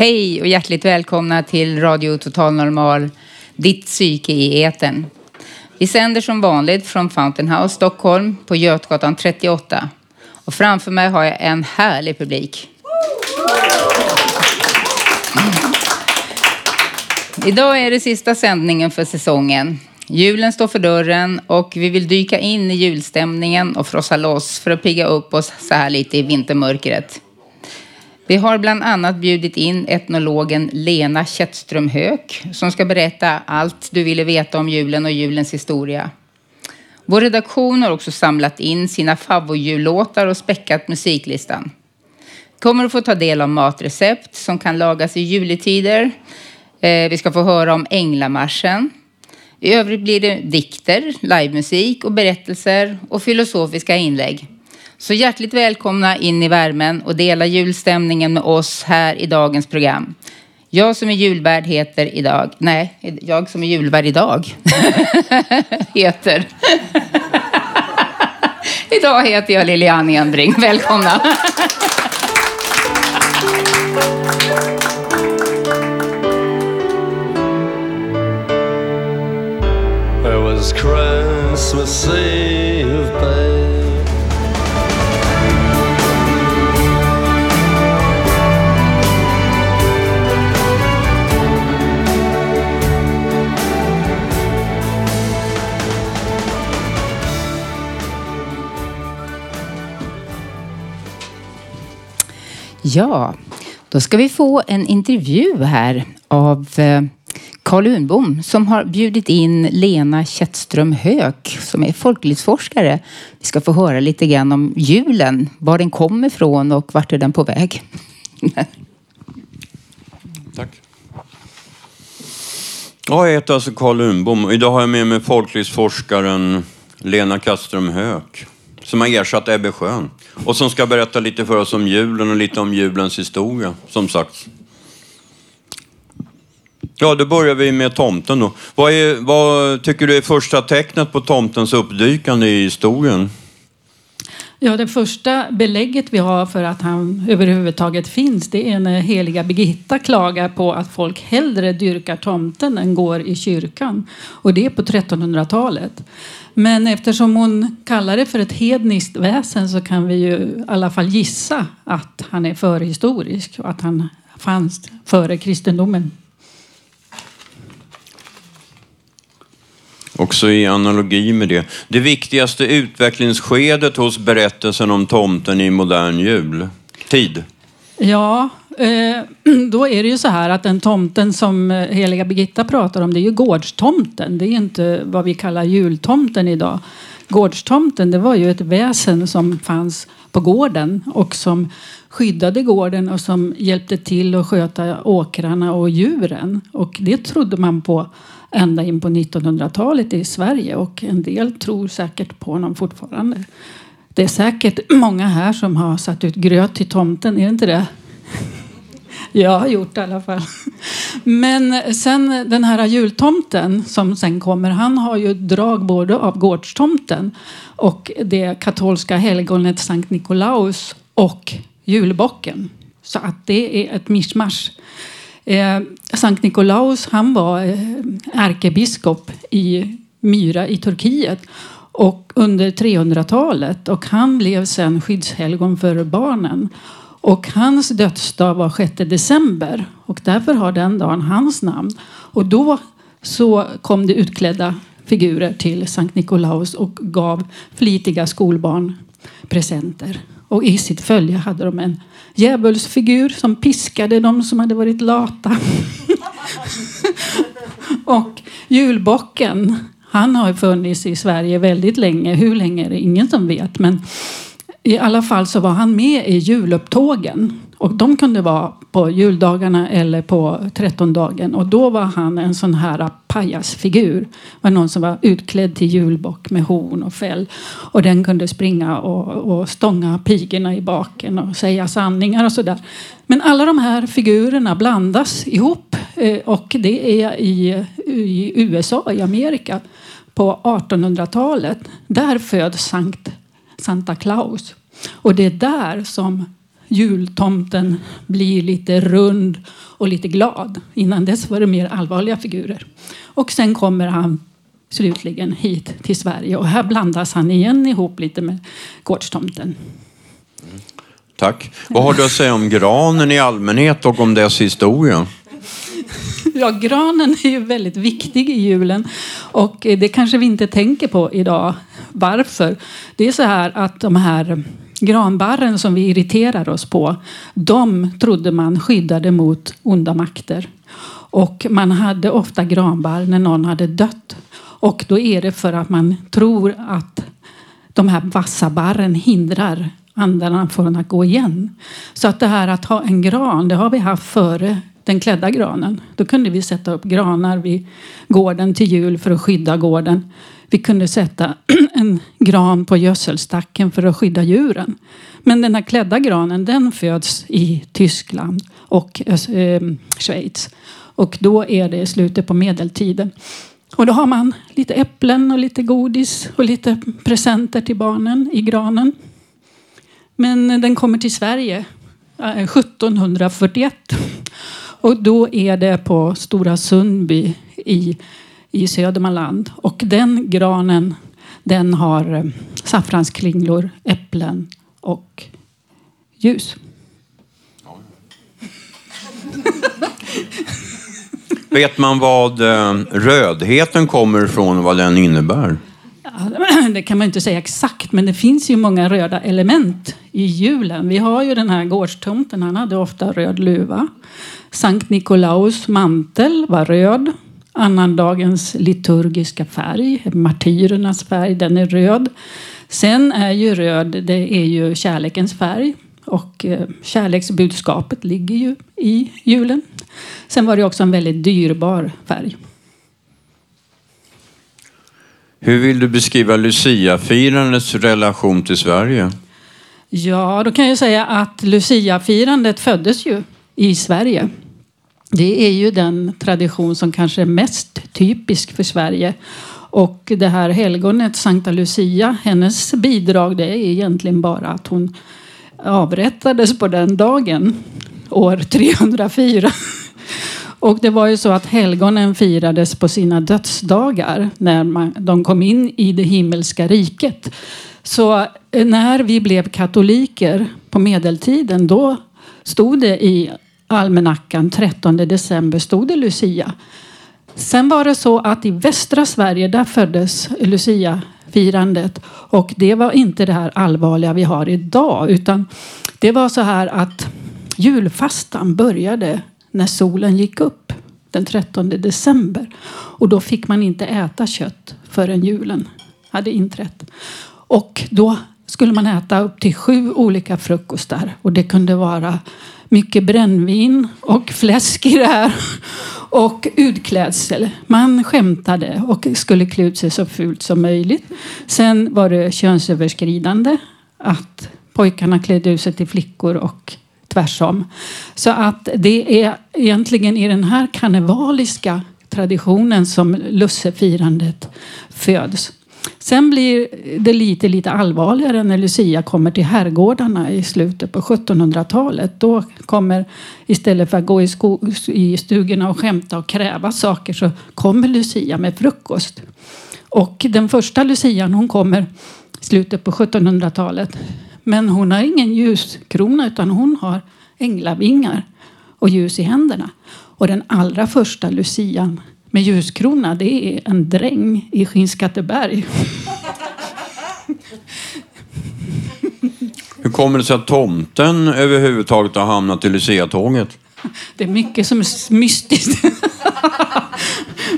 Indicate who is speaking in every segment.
Speaker 1: Hej och hjärtligt välkomna till Radio Total Normal, ditt psyke i eten. Vi sänder som vanligt från Fountain House, Stockholm, på Götgatan 38. Och framför mig har jag en härlig publik. Idag är det sista sändningen för säsongen. Julen står för dörren och vi vill dyka in i julstämningen och frossa loss för att pigga upp oss så här lite i vintermörkret. Vi har bland annat bjudit in etnologen Lena Kättström Höök som ska berätta allt du ville veta om julen och julens historia. Vår redaktion har också samlat in sina favvojullåtar och späckat musiklistan. Kommer att få ta del av matrecept som kan lagas i juletider. Eh, vi ska få höra om Änglamarschen. I övrigt blir det dikter, livemusik och berättelser och filosofiska inlägg. Så hjärtligt välkomna in i värmen och dela julstämningen med oss här i dagens program. Jag som är julvärd heter idag, nej, jag som är julvärd idag heter Idag heter jag Lilian Enbring. Välkomna!
Speaker 2: It was Christmas Eve,
Speaker 1: Ja, då ska vi få en intervju här av eh, Carl Unbom som har bjudit in Lena Kättström Höök som är folklivsforskare. Vi ska få höra lite grann om julen, var den kommer ifrån och vart är den på väg.
Speaker 3: Tack. Jag heter alltså Carl Unbom. Idag har jag med mig folklivsforskaren Lena Kättström Höök som har ersatt Ebbe Schön och som ska berätta lite för oss om julen och lite om julens historia, som sagt. Ja, då börjar vi med tomten då. Vad, är, vad tycker du är första tecknet på tomtens uppdykande i historien?
Speaker 4: Ja, det första belägget vi har för att han överhuvudtaget finns det är när heliga Birgitta klagar på att folk hellre dyrkar tomten än går i kyrkan. Och det är på 1300-talet. Men eftersom hon kallar det för ett hedniskt väsen så kan vi ju i alla fall gissa att han är förhistorisk och att han fanns före kristendomen.
Speaker 3: Också i analogi med det. Det viktigaste utvecklingsskedet hos berättelsen om tomten i modern jultid.
Speaker 4: Ja, Eh, då är det ju så här att den tomten som eh, heliga Birgitta pratar om det är ju gårdstomten. Det är inte vad vi kallar jultomten idag. Gårdstomten det var ju ett väsen som fanns på gården och som skyddade gården och som hjälpte till att sköta åkrarna och djuren. Och det trodde man på ända in på 1900-talet i Sverige och en del tror säkert på honom fortfarande. Det är säkert många här som har satt ut gröt till tomten, är det inte det? Jag har gjort det i alla fall. Men sen den här jultomten som sen kommer, han har ju drag både av gårdstomten och det katolska helgonet Sankt Nikolaus och julbocken. Så att det är ett mischmasch. Eh, Sankt Nikolaus han var eh, ärkebiskop i Myra i Turkiet och under 300-talet och han blev sen skyddshelgon för barnen. Och hans dödsdag var 6 december och därför har den dagen hans namn. Och då så kom det utklädda figurer till Sankt Nikolaus och gav flitiga skolbarn presenter. Och i sitt följe hade de en djävulsfigur som piskade de som hade varit lata. och julbocken, han har funnits i Sverige väldigt länge. Hur länge är det ingen som vet. Men i alla fall så var han med i julupptågen. Och de kunde vara på juldagarna eller på trettondagen. Och då var han en sån här pajasfigur. Det var någon som var utklädd till julbock med horn och fäll. Och den kunde springa och, och stånga pigorna i baken och säga sanningar och sådär. Men alla de här figurerna blandas ihop. Eh, och det är i, i USA, i Amerika, på 1800-talet. Där föds Sankt Santa Claus. Och det är där som jultomten blir lite rund och lite glad. Innan dess var det mer allvarliga figurer. Och sen kommer han slutligen hit till Sverige och här blandas han igen ihop lite med gårdstomten.
Speaker 3: Tack. Vad har du att säga om granen i allmänhet och om dess historia?
Speaker 4: Ja, granen är ju väldigt viktig i julen och det kanske vi inte tänker på idag. Varför? Det är så här att de här granbarren som vi irriterar oss på, de trodde man skyddade mot onda makter. Och man hade ofta granbarr när någon hade dött. Och då är det för att man tror att de här vassa barren hindrar andarna från att gå igen. Så att det här att ha en gran, det har vi haft före den klädda granen. Då kunde vi sätta upp granar vid gården till jul för att skydda gården. Vi kunde sätta en gran på gödselstacken för att skydda djuren. Men den här klädda granen den föds i Tyskland och eh, Schweiz. Och då är det slutet på medeltiden. Och då har man lite äpplen och lite godis och lite presenter till barnen i granen. Men den kommer till Sverige eh, 1741. Och då är det på Stora Sundby i, i Södermanland. Och den granen den har eh, saffranskringlor, äpplen och ljus.
Speaker 3: Vet man vad eh, rödheten kommer ifrån och vad den innebär?
Speaker 4: Det kan man inte säga exakt, men det finns ju många röda element i julen. Vi har ju den här gårdstomten, han hade ofta röd luva. Sankt Nikolaus mantel var röd. Annandagens liturgiska färg, martyrernas färg, den är röd. Sen är ju röd, det är ju kärlekens färg. Och eh, kärleksbudskapet ligger ju i julen. Sen var det också en väldigt dyrbar färg.
Speaker 3: Hur vill du beskriva Lucia-firandets relation till Sverige?
Speaker 4: Ja, då kan jag säga att Lucia-firandet föddes ju i Sverige. Det är ju den tradition som kanske är mest typisk för Sverige. Och det här helgonet, Sankta Lucia, hennes bidrag det är egentligen bara att hon avrättades på den dagen, år 304. Och det var ju så att helgonen firades på sina dödsdagar när man, de kom in i det himmelska riket. Så eh, när vi blev katoliker på medeltiden då stod det i almanackan 13 december stod det Lucia. Sen var det så att i västra Sverige där föddes Lucia-firandet och det var inte det här allvarliga vi har idag utan det var så här att julfastan började när solen gick upp den 13 december och då fick man inte äta kött förrän julen hade inträtt. Och då skulle man äta upp till sju olika frukostar och det kunde vara mycket brännvin och fläsk i det här. Och utklädsel. Man skämtade och skulle klä ut sig så fult som möjligt. Sen var det könsöverskridande. Att pojkarna klädde ut sig till flickor och tvärsom. Så att det är egentligen i den här karnevaliska traditionen som lussefirandet föds. Sen blir det lite, lite allvarligare när Lucia kommer till herrgårdarna i slutet på 1700-talet. Då kommer, istället för att gå i, i stugorna och skämta och kräva saker, så kommer Lucia med frukost. Och den första Lucian, hon kommer i slutet på 1700-talet. Men hon har ingen ljuskrona utan hon har änglavingar och ljus i händerna. Och den allra första Lucian med ljuskrona, det är en dräng i Skinnskatteberg.
Speaker 3: Hur kommer det sig att tomten överhuvudtaget har hamnat i Lucia-tåget?
Speaker 4: Det är mycket som är mystiskt.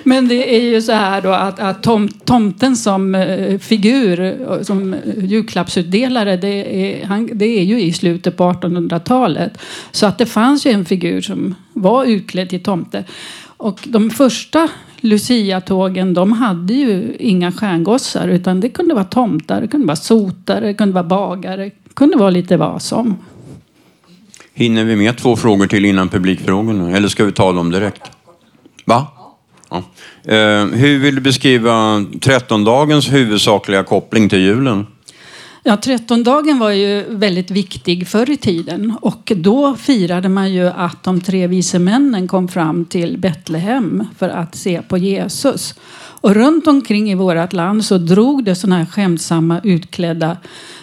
Speaker 4: Men det är ju så här då att, att tom, tomten som eh, figur, eh, som julklappsutdelare, det är, han, det är ju i slutet på 1800-talet. Så att det fanns ju en figur som var utklädd till tomte. Och de första Lucia-tågen de hade ju inga stjärngossar utan det kunde vara tomtar, det kunde vara sotare, det kunde vara bagare, det kunde vara lite vad som.
Speaker 3: Hinner vi med två frågor till innan publikfrågorna? Eller ska vi ta dem direkt? Va? Ja. Eh, hur vill du beskriva trettondagens huvudsakliga koppling till julen?
Speaker 4: Ja, trettondagen var ju väldigt viktig förr i tiden och då firade man ju att de tre vise männen kom fram till Betlehem för att se på Jesus. Och runt omkring i vårt land så drog det sådana här skämtsamma utklädda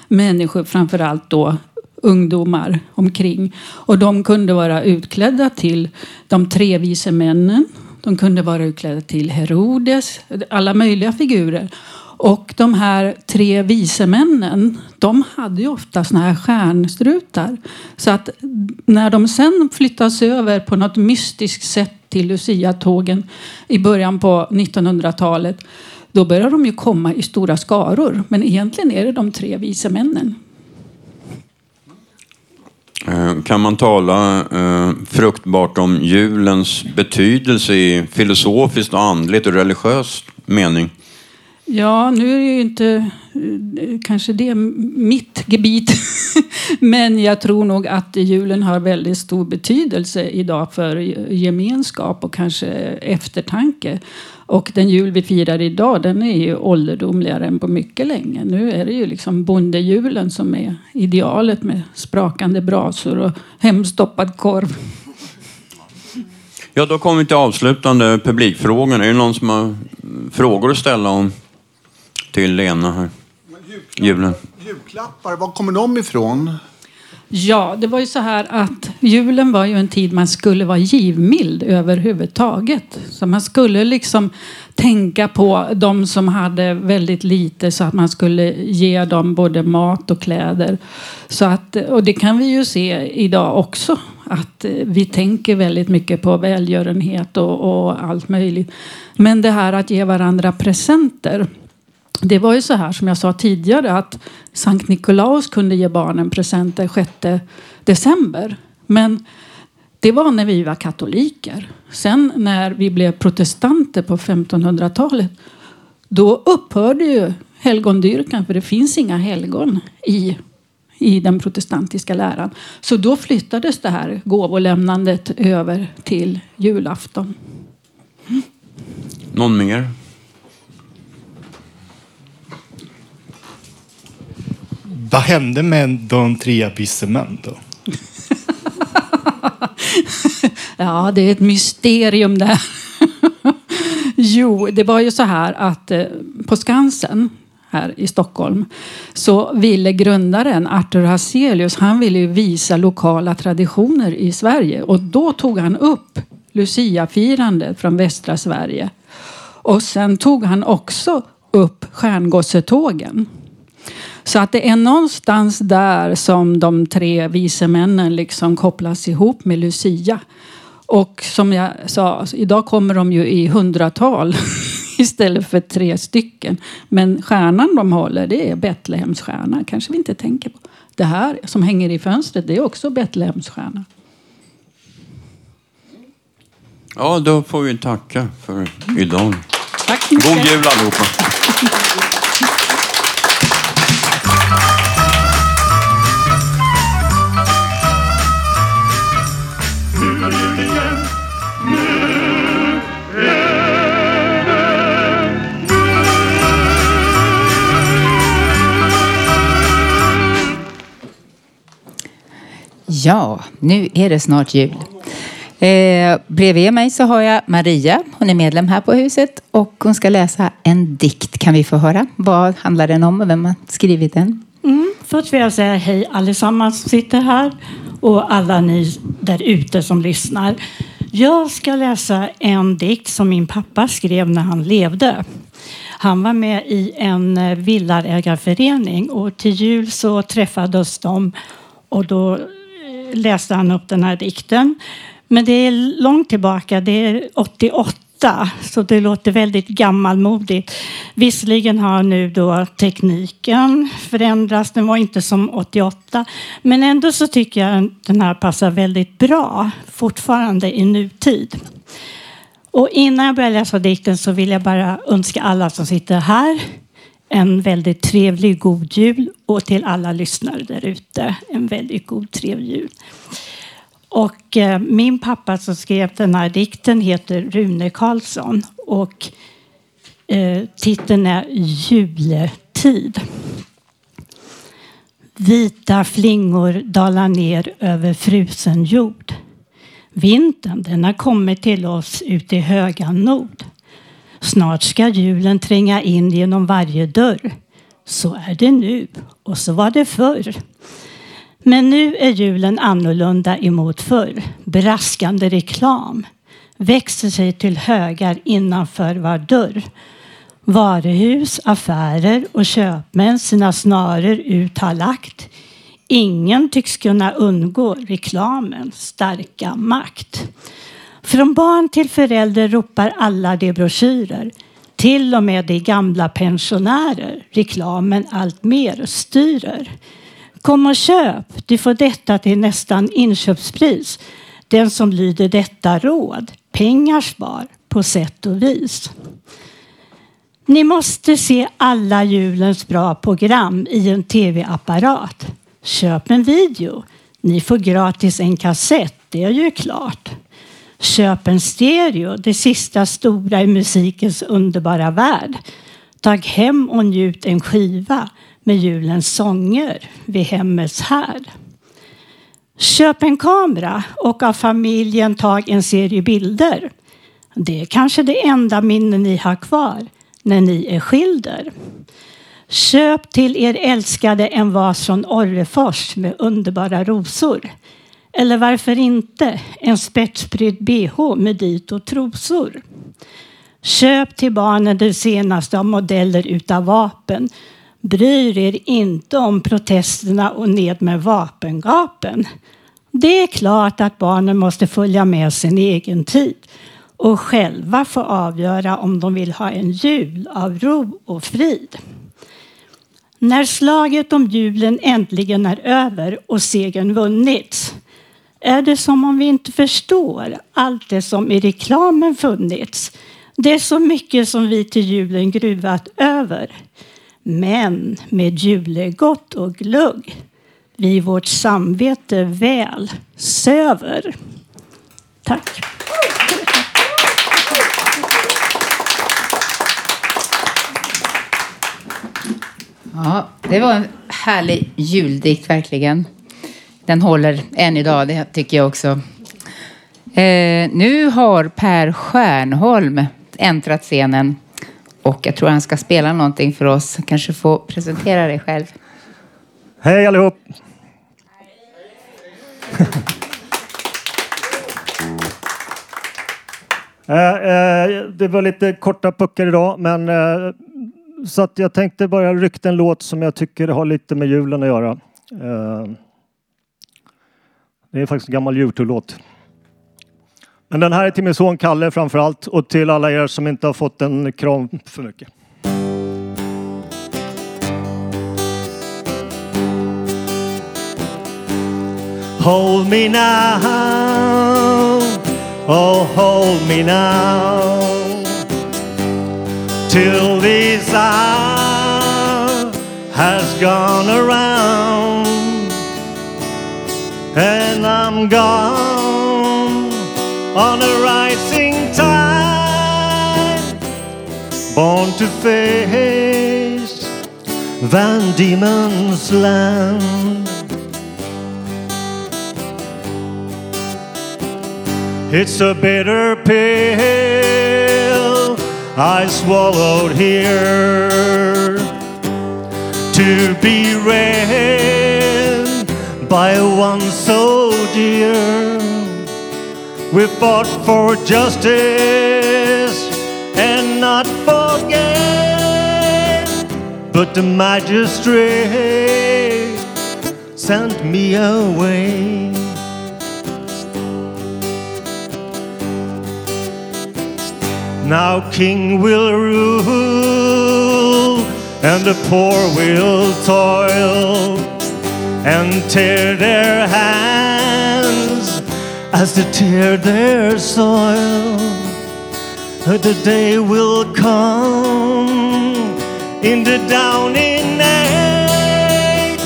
Speaker 4: människor, framförallt då ungdomar omkring. Och de kunde vara utklädda till de tre vise männen. De kunde vara utklädda till Herodes, alla möjliga figurer. Och de här tre vise männen, de hade ju ofta såna här stjärnstrutar. Så att när de sen flyttas över på något mystiskt sätt till Lucia-tågen i början på 1900-talet, då börjar de ju komma i stora skaror. Men egentligen är det de tre vise männen.
Speaker 3: Eh, kan man tala eh, fruktbart om julens betydelse i filosofiskt, och andligt och religiöst mening?
Speaker 4: Ja, nu är det ju inte eh, kanske det mitt gebit. Men jag tror nog att julen har väldigt stor betydelse idag för gemenskap och kanske eftertanke. Och den jul vi firar idag den är ju ålderdomligare än på mycket länge. Nu är det ju liksom bondejulen som är idealet med sprakande brasor och hemstoppad korv.
Speaker 3: Ja, då kommer vi till avslutande publikfrågor. Är det någon som har frågor att ställa om till Lena här? Julen.
Speaker 5: Julklappar, var kommer de ifrån?
Speaker 4: Ja, det var ju så här att julen var ju en tid man skulle vara givmild överhuvudtaget. Så man skulle liksom tänka på de som hade väldigt lite så att man skulle ge dem både mat och kläder. Så att, och det kan vi ju se idag också. Att vi tänker väldigt mycket på välgörenhet och, och allt möjligt. Men det här att ge varandra presenter det var ju så här som jag sa tidigare att Sankt Nikolaus kunde ge barnen presenter 6 december. Men det var när vi var katoliker. Sen när vi blev protestanter på 1500-talet då upphörde ju helgondyrkan för det finns inga helgon i, i den protestantiska läran. Så då flyttades det här gåvolämnandet över till julafton.
Speaker 3: Mm. Någon mer?
Speaker 6: Vad hände med de tre vise då?
Speaker 4: ja, det är ett mysterium där. jo, det var ju så här att eh, på Skansen här i Stockholm så ville grundaren Arthur Hazelius han ville visa lokala traditioner i Sverige och då tog han upp Lucia-firandet från västra Sverige. Och sen tog han också upp stjärngossetågen. Så att det är någonstans där som de tre vise männen liksom kopplas ihop med Lucia. Och som jag sa, idag kommer de ju i hundratal istället för tre stycken. Men stjärnan de håller, det är Betlehems stjärna. kanske vi inte tänker på. Det här som hänger i fönstret, det är också Betlehems stjärna.
Speaker 3: Ja, då får vi tacka för idag.
Speaker 4: Tack.
Speaker 3: God jul allihopa.
Speaker 1: Ja, nu är det snart jul. Eh, bredvid mig så har jag Maria. Hon är medlem här på huset och hon ska läsa en dikt. Kan vi få höra? Vad handlar den om och vem har skrivit den?
Speaker 7: Mm, först vill jag säga hej allesammans som sitter här och alla ni där ute som lyssnar. Jag ska läsa en dikt som min pappa skrev när han levde. Han var med i en villaägarförening och till jul så träffades de och då läste han upp den här dikten. Men det är långt tillbaka, det är 88 så det låter väldigt gammalmodigt. Visserligen har nu då tekniken förändrats, den var inte som 88 men ändå så tycker jag att den här passar väldigt bra fortfarande i nutid. Och innan jag börjar läsa dikten så vill jag bara önska alla som sitter här en väldigt trevlig god jul och till alla lyssnare där ute en väldigt god trevlig jul. Och eh, min pappa som skrev den här dikten heter Rune Karlsson och eh, titeln är Juletid. Vita flingor dalar ner över frusen jord. Vintern den har kommit till oss ute i höga nord. Snart ska julen tränga in genom varje dörr. Så är det nu och så var det förr. Men nu är julen annorlunda emot förr. Braskande reklam växer sig till högar innanför var dörr. Varuhus, affärer och köpmän sina snaror ut har lagt. Ingen tycks kunna undgå reklamens starka makt. Från barn till förälder ropar alla de broschyrer. Till och med de gamla pensionärer reklamen allt mer styrer. Kom och köp, du får detta till nästan inköpspris. Den som lyder detta råd, pengar spar på sätt och vis. Ni måste se alla julens bra program i en tv-apparat. Köp en video. Ni får gratis en kassett, det är ju klart. Köp en stereo, det sista stora i musikens underbara värld. Tag hem och njut en skiva med julens sånger vid hemmets härd. Köp en kamera och av familjen tag en serie bilder. Det är kanske det enda minne ni har kvar när ni är skilder. Köp till er älskade en vas från Orrefors med underbara rosor. Eller varför inte en spetsbrydd bh med dit och trosor. Köp till barnen det senaste av modeller utav vapen. Bryr er inte om protesterna och ned med vapengapen. Det är klart att barnen måste följa med sin egen tid och själva få avgöra om de vill ha en jul av ro och frid. När slaget om julen äntligen är över och segern vunnits är det som om vi inte förstår allt det som i reklamen funnits. Det är så mycket som vi till julen gruvat över. Men med julegott och glugg vi vårt samvete väl söver. Tack.
Speaker 1: Ja, det var en härlig juldikt verkligen. Den håller än idag, det tycker jag också. Eh, nu har Per Stjärnholm äntrat scenen och jag tror han ska spela någonting för oss. Kanske få presentera dig själv.
Speaker 8: Hej allihop! Eh, eh, det var lite korta puckar idag, men eh, så att jag tänkte bara rykta en låt som jag tycker har lite med julen att göra. Eh, det är faktiskt en gammal Youtube-låt. Men den här är till min son Kalle framför allt och till alla er som inte har fått en kram för mycket. Hold me now, oh hold me now Till this hour has gone around And I'm gone on a rising tide Born to face Van Diemen's land. It's a bitter pill I swallowed here to be read by one so dear. We fought for justice and not forget, but the magistrate sent me away. Now king will rule and the poor will toil and tear their hands as they tear their soil. The day will come in the downing age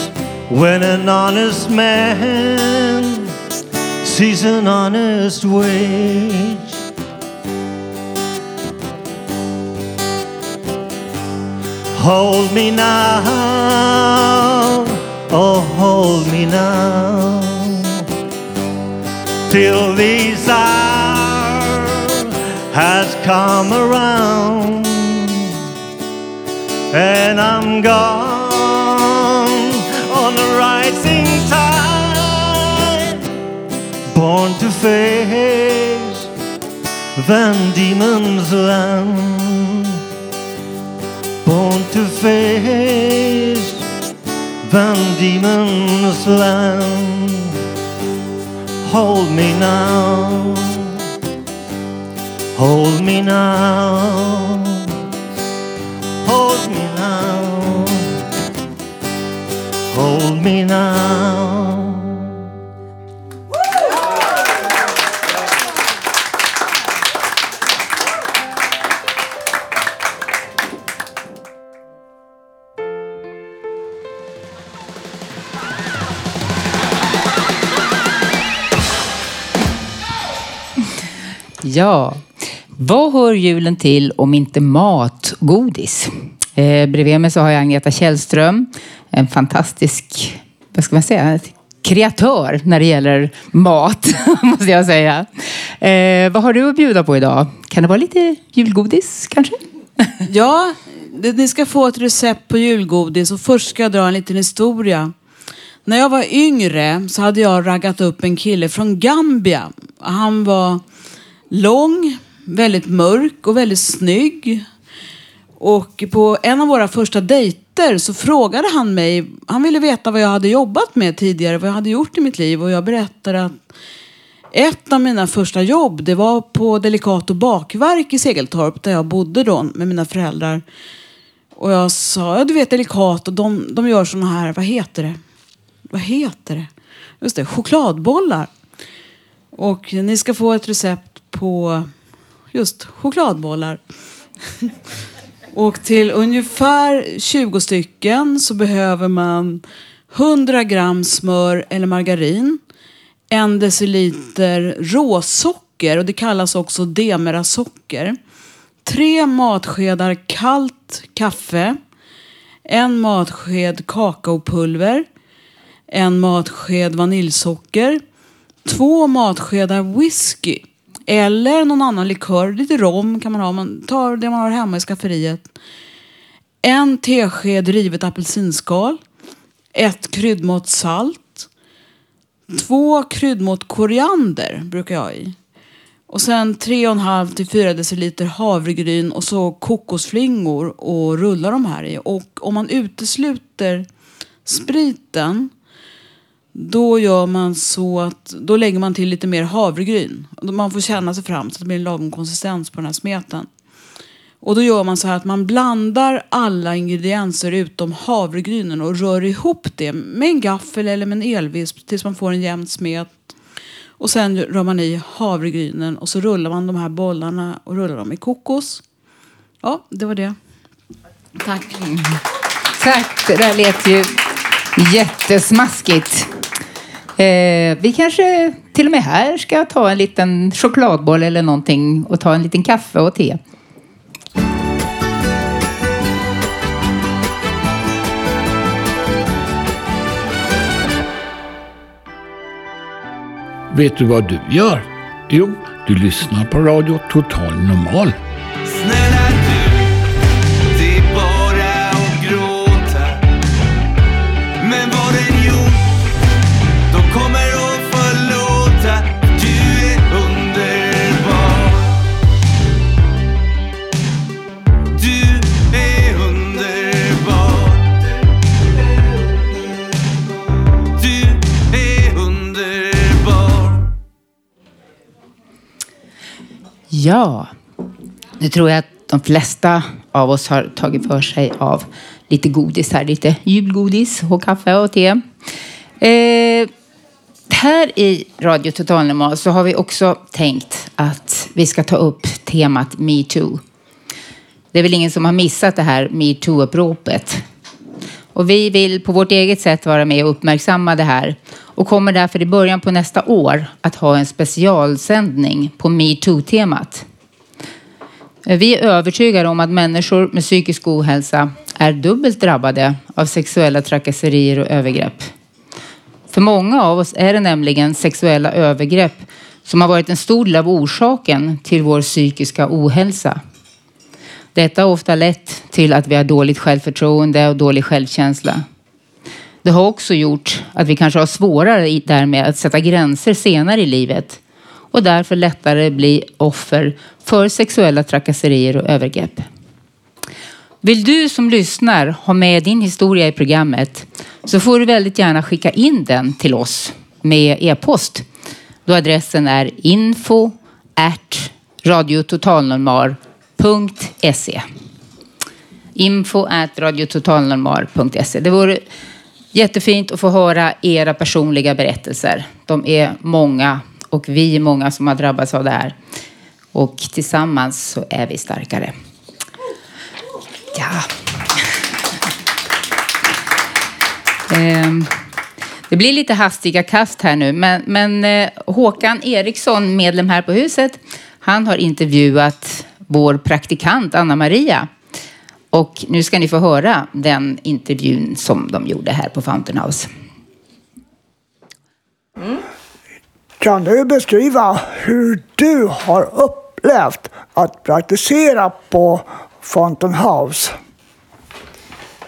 Speaker 8: when an honest man sees an honest wage. Hold me now, oh hold me now, till this hour has come around, and I'm gone on the rising tide, born to face Van Diemen's land. Born to face Van Diemen's land. Hold me now, hold me now, hold me now, hold me now.
Speaker 1: Ja, vad hör julen till om inte mat och godis? Eh, bredvid mig så har jag Agneta Källström, en fantastisk, vad ska man säga, kreatör när det gäller mat, måste jag säga. Eh, vad har du att bjuda på idag? Kan det vara lite julgodis kanske?
Speaker 9: Ja, ni ska få ett recept på julgodis och först ska jag dra en liten historia. När jag var yngre så hade jag raggat upp en kille från Gambia. Han var lång, väldigt mörk och väldigt snygg. Och på en av våra första dejter så frågade han mig, han ville veta vad jag hade jobbat med tidigare, vad jag hade gjort i mitt liv och jag berättade att ett av mina första jobb, det var på Delicato bakverk i Segeltorp där jag bodde då med mina föräldrar. Och jag sa, ja du vet Delicato, de, de gör såna här, vad heter det? Vad heter det? Just det, chokladbollar. Och ni ska få ett recept på just chokladbollar. Och till ungefär 20 stycken så behöver man 100 gram smör eller margarin, en deciliter råsocker och det kallas också demerasocker, tre matskedar kallt kaffe, en matsked kakaopulver, en matsked vaniljsocker, två matskedar whisky eller någon annan likör, lite rom kan man ha, man tar det man har hemma i skafferiet. En tesked rivet apelsinskal, ett kryddmått salt, två kryddmått koriander brukar jag ha i. Och sen 3,5 till 4 deciliter havregryn och så kokosflingor och rulla de här i. Och om man utesluter spriten då gör man så att då lägger man till lite mer havregryn. Man får känna sig fram så att det blir en lagom konsistens på den här smeten. Och då gör man så här att man blandar alla ingredienser utom havregrynen och rör ihop det med en gaffel eller med en elvisp tills man får en jämn smet. Och sen rör man i havregrynen och så rullar man de här bollarna och rullar dem i kokos. Ja, det var det. Tack.
Speaker 1: Tack, det där lät ju jättesmaskigt. Eh, vi kanske till och med här ska ta en liten chokladboll eller någonting och ta en liten kaffe och te.
Speaker 10: Vet du vad du gör? Jo, du lyssnar på Radio Total Normal.
Speaker 1: Ja, Nu tror jag att de flesta av oss har tagit för sig av lite godis här. Lite julgodis och kaffe och te. Eh, här i Radio Total Normal så har vi också tänkt att vi ska ta upp temat metoo. Det är väl ingen som har missat det här metoo-uppropet. Och vi vill på vårt eget sätt vara med och uppmärksamma det här och kommer därför i början på nästa år att ha en specialsändning på metoo-temat. Eh, vi är övertygade om att människor med psykisk ohälsa är dubbelt drabbade av sexuella trakasserier och övergrepp. För många av oss är det nämligen sexuella övergrepp som har varit en stor del av orsaken till vår psykiska ohälsa. Detta har ofta lett till att vi har dåligt självförtroende och dålig självkänsla. Det har också gjort att vi kanske har svårare därmed att sätta gränser senare i livet och därför lättare bli offer för sexuella trakasserier och övergrepp. Vill du som lyssnar ha med din historia i programmet så får du väldigt gärna skicka in den till oss med e-post. Då adressen är info at radiototalnormal.se info at radiototalnormal.se Det vore jättefint att få höra era personliga berättelser. De är många och vi är många som har drabbats av det här. Och tillsammans så är vi starkare. Ja. Ehm, det blir lite hastiga kast här nu, men, men eh, Håkan Eriksson, medlem här på huset, han har intervjuat vår praktikant Anna-Maria. Och nu ska ni få höra den intervjun som de gjorde här på Fountain House. Mm.
Speaker 11: Kan du beskriva hur du har upplevt att praktisera på Fountain House?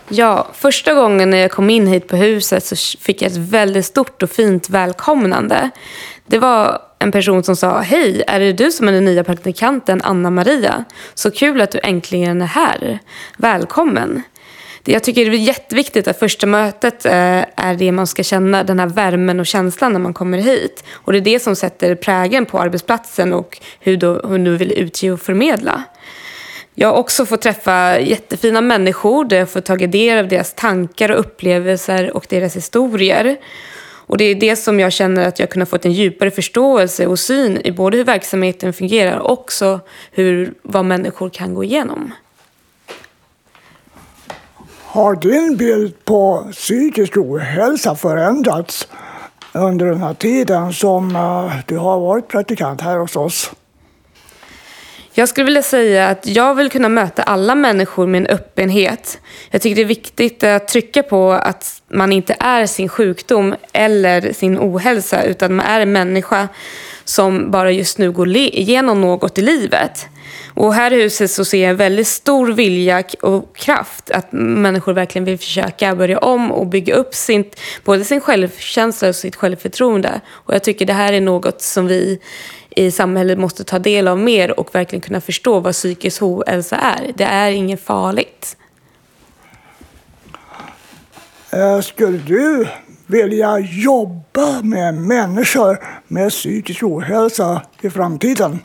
Speaker 12: Ja, första gången när jag kom in hit på huset så fick jag ett väldigt stort och fint välkomnande. Det var en person som sa Hej, är det du som är den nya praktikanten Anna-Maria? Så kul att du äntligen är här. Välkommen. Jag tycker det är jätteviktigt att första mötet eh, är det man ska känna, den här värmen och känslan när man kommer hit. Och det är det som sätter prägen på arbetsplatsen och hur hur du vill utge och förmedla. Jag har också fått träffa jättefina människor där jag får tagit del av deras tankar och upplevelser och deras historier. Och det är det som jag känner att jag kunnat fått en djupare förståelse och syn i både hur verksamheten fungerar och också hur, vad människor kan gå igenom.
Speaker 11: Har din bild på psykisk ohälsa förändrats under den här tiden som eh, du har varit praktikant här hos oss?
Speaker 12: Jag skulle vilja säga att jag vill kunna möta alla människor med en öppenhet. Jag tycker det är viktigt att trycka på att man inte är sin sjukdom eller sin ohälsa utan man är en människa som bara just nu går igenom något i livet. Och här i huset så ser jag en väldigt stor vilja och kraft att människor verkligen vill försöka börja om och bygga upp sin, både sin självkänsla och sitt självförtroende. Och jag tycker det här är något som vi i samhället måste ta del av mer och verkligen kunna förstå vad psykisk ohälsa är. Det är inget farligt.
Speaker 11: Eh, skulle du vilja jobba med människor med psykisk ohälsa i framtiden?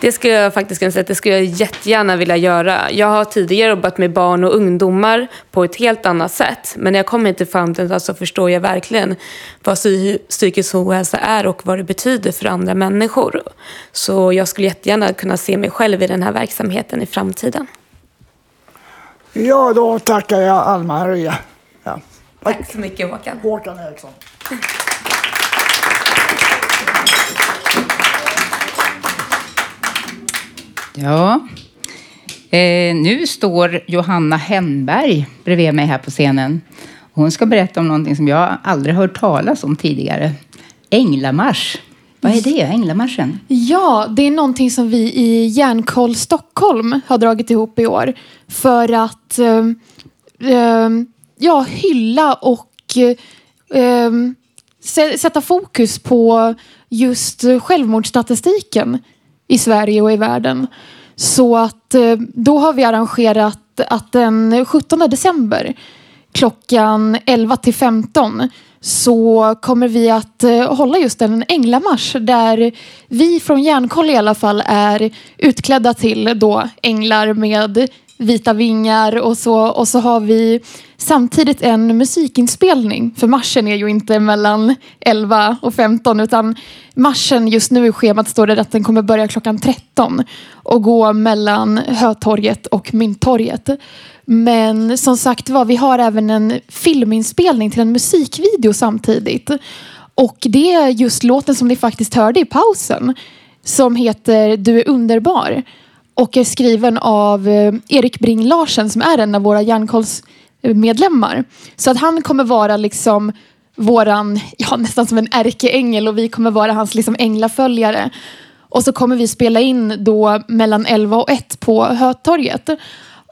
Speaker 12: Det skulle jag faktiskt kunna säga att det skulle jag jättegärna vilja göra. Jag har tidigare jobbat med barn och ungdomar på ett helt annat sätt. Men när jag kommer till Fountain så förstår jag verkligen vad psy- psykisk ohälsa är och vad det betyder för andra människor. Så jag skulle jättegärna kunna se mig själv i den här verksamheten i framtiden.
Speaker 11: Ja, då tackar jag Alma-Maria. Ja.
Speaker 12: Tack så mycket Håkan.
Speaker 11: Håkan Eriksson.
Speaker 1: Ja. Eh, nu står Johanna Hennberg bredvid mig här på scenen. Hon ska berätta om någonting som jag aldrig hört talas om tidigare. Änglamarsch. Vad är det, Änglamarschen?
Speaker 13: Ja, det är någonting som vi i Järnkoll Stockholm har dragit ihop i år. För att eh, eh, ja, hylla och eh, eh sätta fokus på just självmordsstatistiken i Sverige och i världen. Så att eh, då har vi arrangerat att den 17 december klockan 11 till 15 så kommer vi att eh, hålla just en änglamarsch där vi från Järnkoll i alla fall är utklädda till då änglar med vita vingar och så, och så har vi samtidigt en musikinspelning. För marschen är ju inte mellan 11 och 15 utan marschen just nu i schemat står det att den kommer börja klockan 13 och gå mellan Hötorget och Mynttorget. Men som sagt var, vi har även en filminspelning till en musikvideo samtidigt. Och det är just låten som ni faktiskt hörde i pausen som heter Du är underbar och är skriven av eh, Erik Bring Larsen som är en av våra Järnkolls-medlemmar. Så att han kommer vara liksom våran, ja nästan som en ärkeängel och vi kommer vara hans liksom änglaföljare. Och så kommer vi spela in då mellan 11 och 1 på Hötorget.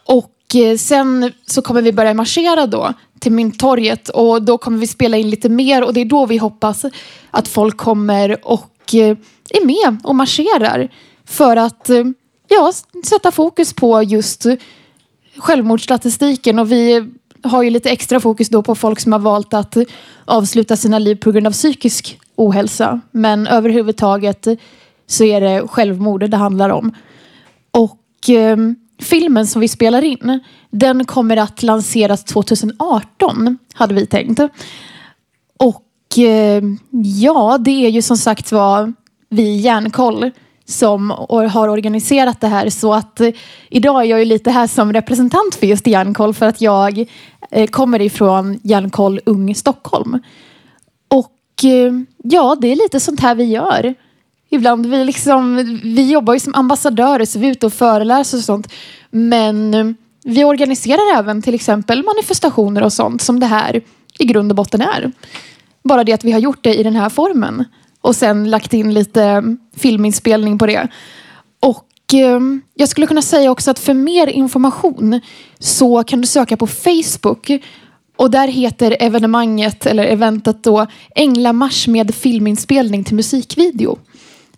Speaker 13: Och eh, sen så kommer vi börja marschera då till Mynttorget och då kommer vi spela in lite mer och det är då vi hoppas att folk kommer och eh, är med och marscherar. För att ja, sätta fokus på just självmordsstatistiken och vi har ju lite extra fokus då på folk som har valt att avsluta sina liv på grund av psykisk ohälsa. Men överhuvudtaget så är det självmord det handlar om. Och eh, filmen som vi spelar in, den kommer att lanseras 2018, hade vi tänkt. Och eh, ja, det är ju som sagt var vi i Järnkoll som har organiserat det här. Så att eh, idag är jag ju lite här som representant för just Järnkoll för att jag eh, kommer ifrån Järnkoll Ung Stockholm. Och eh, ja, det är lite sånt här vi gör. Ibland vi liksom, vi jobbar ju som ambassadörer så vi är ute och föreläser och sånt. Men eh, vi organiserar även till exempel manifestationer och sånt som det här i grund och botten är. Bara det att vi har gjort det i den här formen. Och sen lagt in lite filminspelning på det. Och eh, jag skulle kunna säga också att för mer information så kan du söka på Facebook. Och där heter evenemanget, eller eventet då, Änglamarsch med filminspelning till musikvideo.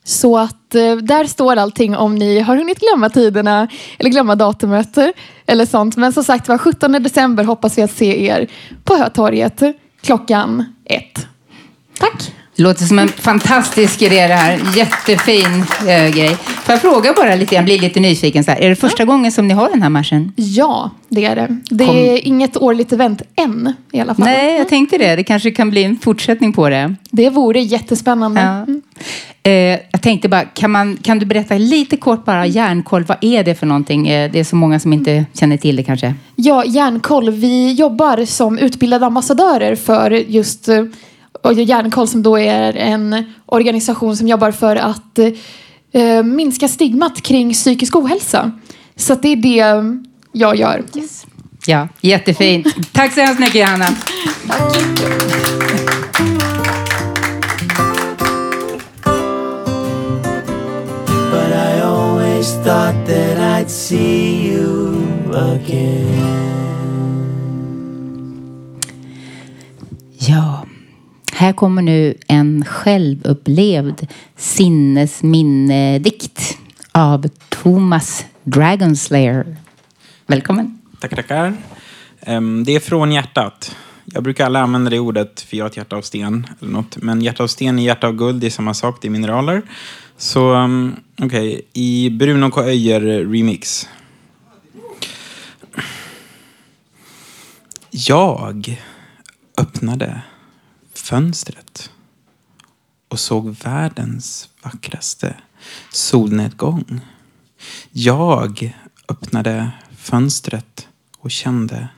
Speaker 13: Så att eh, där står allting om ni har hunnit glömma tiderna eller glömma datumet eller sånt. Men som sagt var 17 december hoppas vi att se er på Hötorget klockan ett. Tack!
Speaker 1: Låter som en fantastisk idé det här. Jättefin eh, grej. Får jag fråga bara lite, jag blir lite nyfiken så här. Är det första gången som ni har den här marschen?
Speaker 13: Ja, det är det. Det
Speaker 1: Kom.
Speaker 13: är inget årligt event än i alla fall.
Speaker 1: Nej, jag tänkte det. Det kanske kan bli en fortsättning på det.
Speaker 13: Det vore jättespännande.
Speaker 1: Ja. Eh, jag tänkte bara, kan, man, kan du berätta lite kort bara, järnkoll, vad är det för någonting? Eh, det är så många som inte känner till det kanske.
Speaker 13: Ja, Järnkoll. Vi jobbar som utbildade ambassadörer för just eh, och Järnkoll som då är en organisation som jobbar för att eh, minska stigmat kring psykisk ohälsa. Så att det är det jag gör.
Speaker 1: Ja, jättefint. Tack så hemskt mycket, Johanna.
Speaker 14: But I always thought that I'd see you again.
Speaker 1: Ja, här kommer nu en självupplevd sinnesminnedikt av Thomas Dragonslayer. Välkommen.
Speaker 15: Tackar, tackar. Det är från hjärtat. Jag brukar aldrig använda det ordet för jag har ett hjärta av sten eller något. Men hjärta av sten är hjärta av guld, det är samma sak, det är mineraler. Så okej, okej, i Bruno K. Öijer remix. Jag öppnade fönstret och såg världens vackraste solnedgång. Jag öppnade fönstret och kände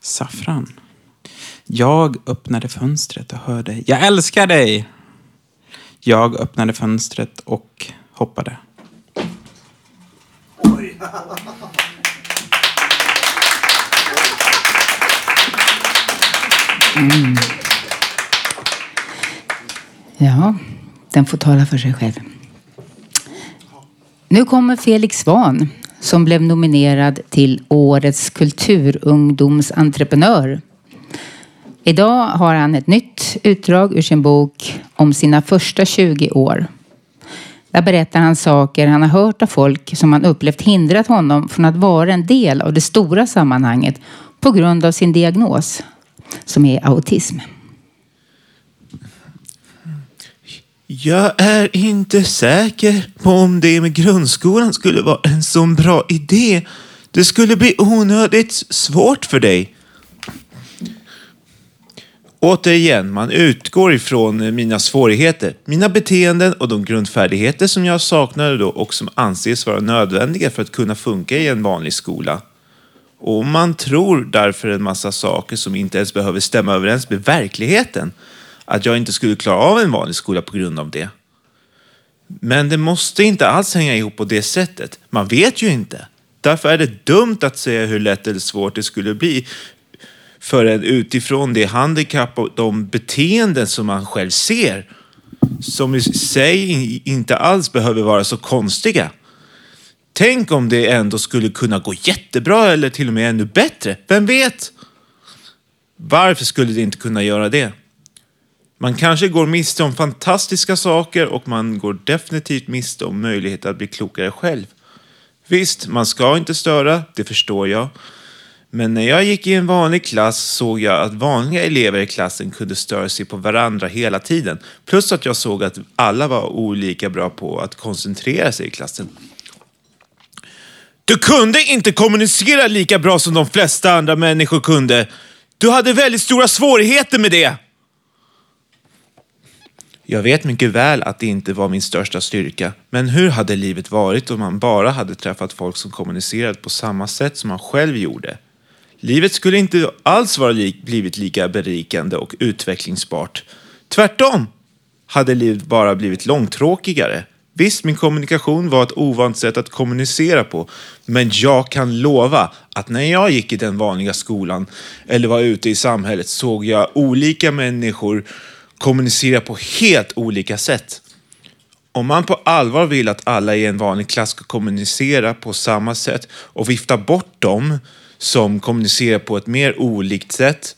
Speaker 15: saffran. Jag öppnade fönstret och hörde Jag älskar dig! Jag öppnade fönstret och hoppade.
Speaker 1: Mm. Ja, den får tala för sig själv. Nu kommer Felix Svan som blev nominerad till Årets kulturungdomsentreprenör. Idag har han ett nytt utdrag ur sin bok om sina första 20 år. Där berättar han saker han har hört av folk som han upplevt hindrat honom från att vara en del av det stora sammanhanget på grund av sin diagnos som är autism.
Speaker 16: Jag är inte säker på om det med grundskolan skulle vara en så bra idé. Det skulle bli onödigt svårt för dig. Återigen, man utgår ifrån mina svårigheter, mina beteenden och de grundfärdigheter som jag saknade då och som anses vara nödvändiga för att kunna funka i en vanlig skola. Och man tror därför en massa saker som inte ens behöver stämma överens med verkligheten. Att jag inte skulle klara av en vanlig skola på grund av det. Men det måste inte alls hänga ihop på det sättet. Man vet ju inte. Därför är det dumt att säga hur lätt eller svårt det skulle bli för en utifrån det handikapp och de beteenden som man själv ser. Som i sig inte alls behöver vara så konstiga. Tänk om det ändå skulle kunna gå jättebra eller till och med ännu bättre. Vem vet? Varför skulle det inte kunna göra det? Man kanske går miste om fantastiska saker och man går definitivt miste om möjlighet att bli klokare själv. Visst, man ska inte störa, det förstår jag. Men när jag gick i en vanlig klass såg jag att vanliga elever i klassen kunde störa sig på varandra hela tiden. Plus att jag såg att alla var olika bra på att koncentrera sig i klassen. Du kunde inte kommunicera lika bra som de flesta andra människor kunde. Du hade väldigt stora svårigheter med det. Jag vet mycket väl att det inte var min största styrka, men hur hade livet varit om man bara hade träffat folk som kommunicerat på samma sätt som man själv gjorde? Livet skulle inte alls vara li blivit lika berikande och utvecklingsbart. Tvärtom hade livet bara blivit långtråkigare. Visst, min kommunikation var ett ovant sätt att kommunicera på, men jag kan lova att när jag gick i den vanliga skolan eller var ute i samhället såg jag olika människor kommunicera på helt olika sätt. Om man på allvar vill att alla i en vanlig klass ska kommunicera på samma sätt och vifta bort dem som kommunicerar på ett mer olikt sätt,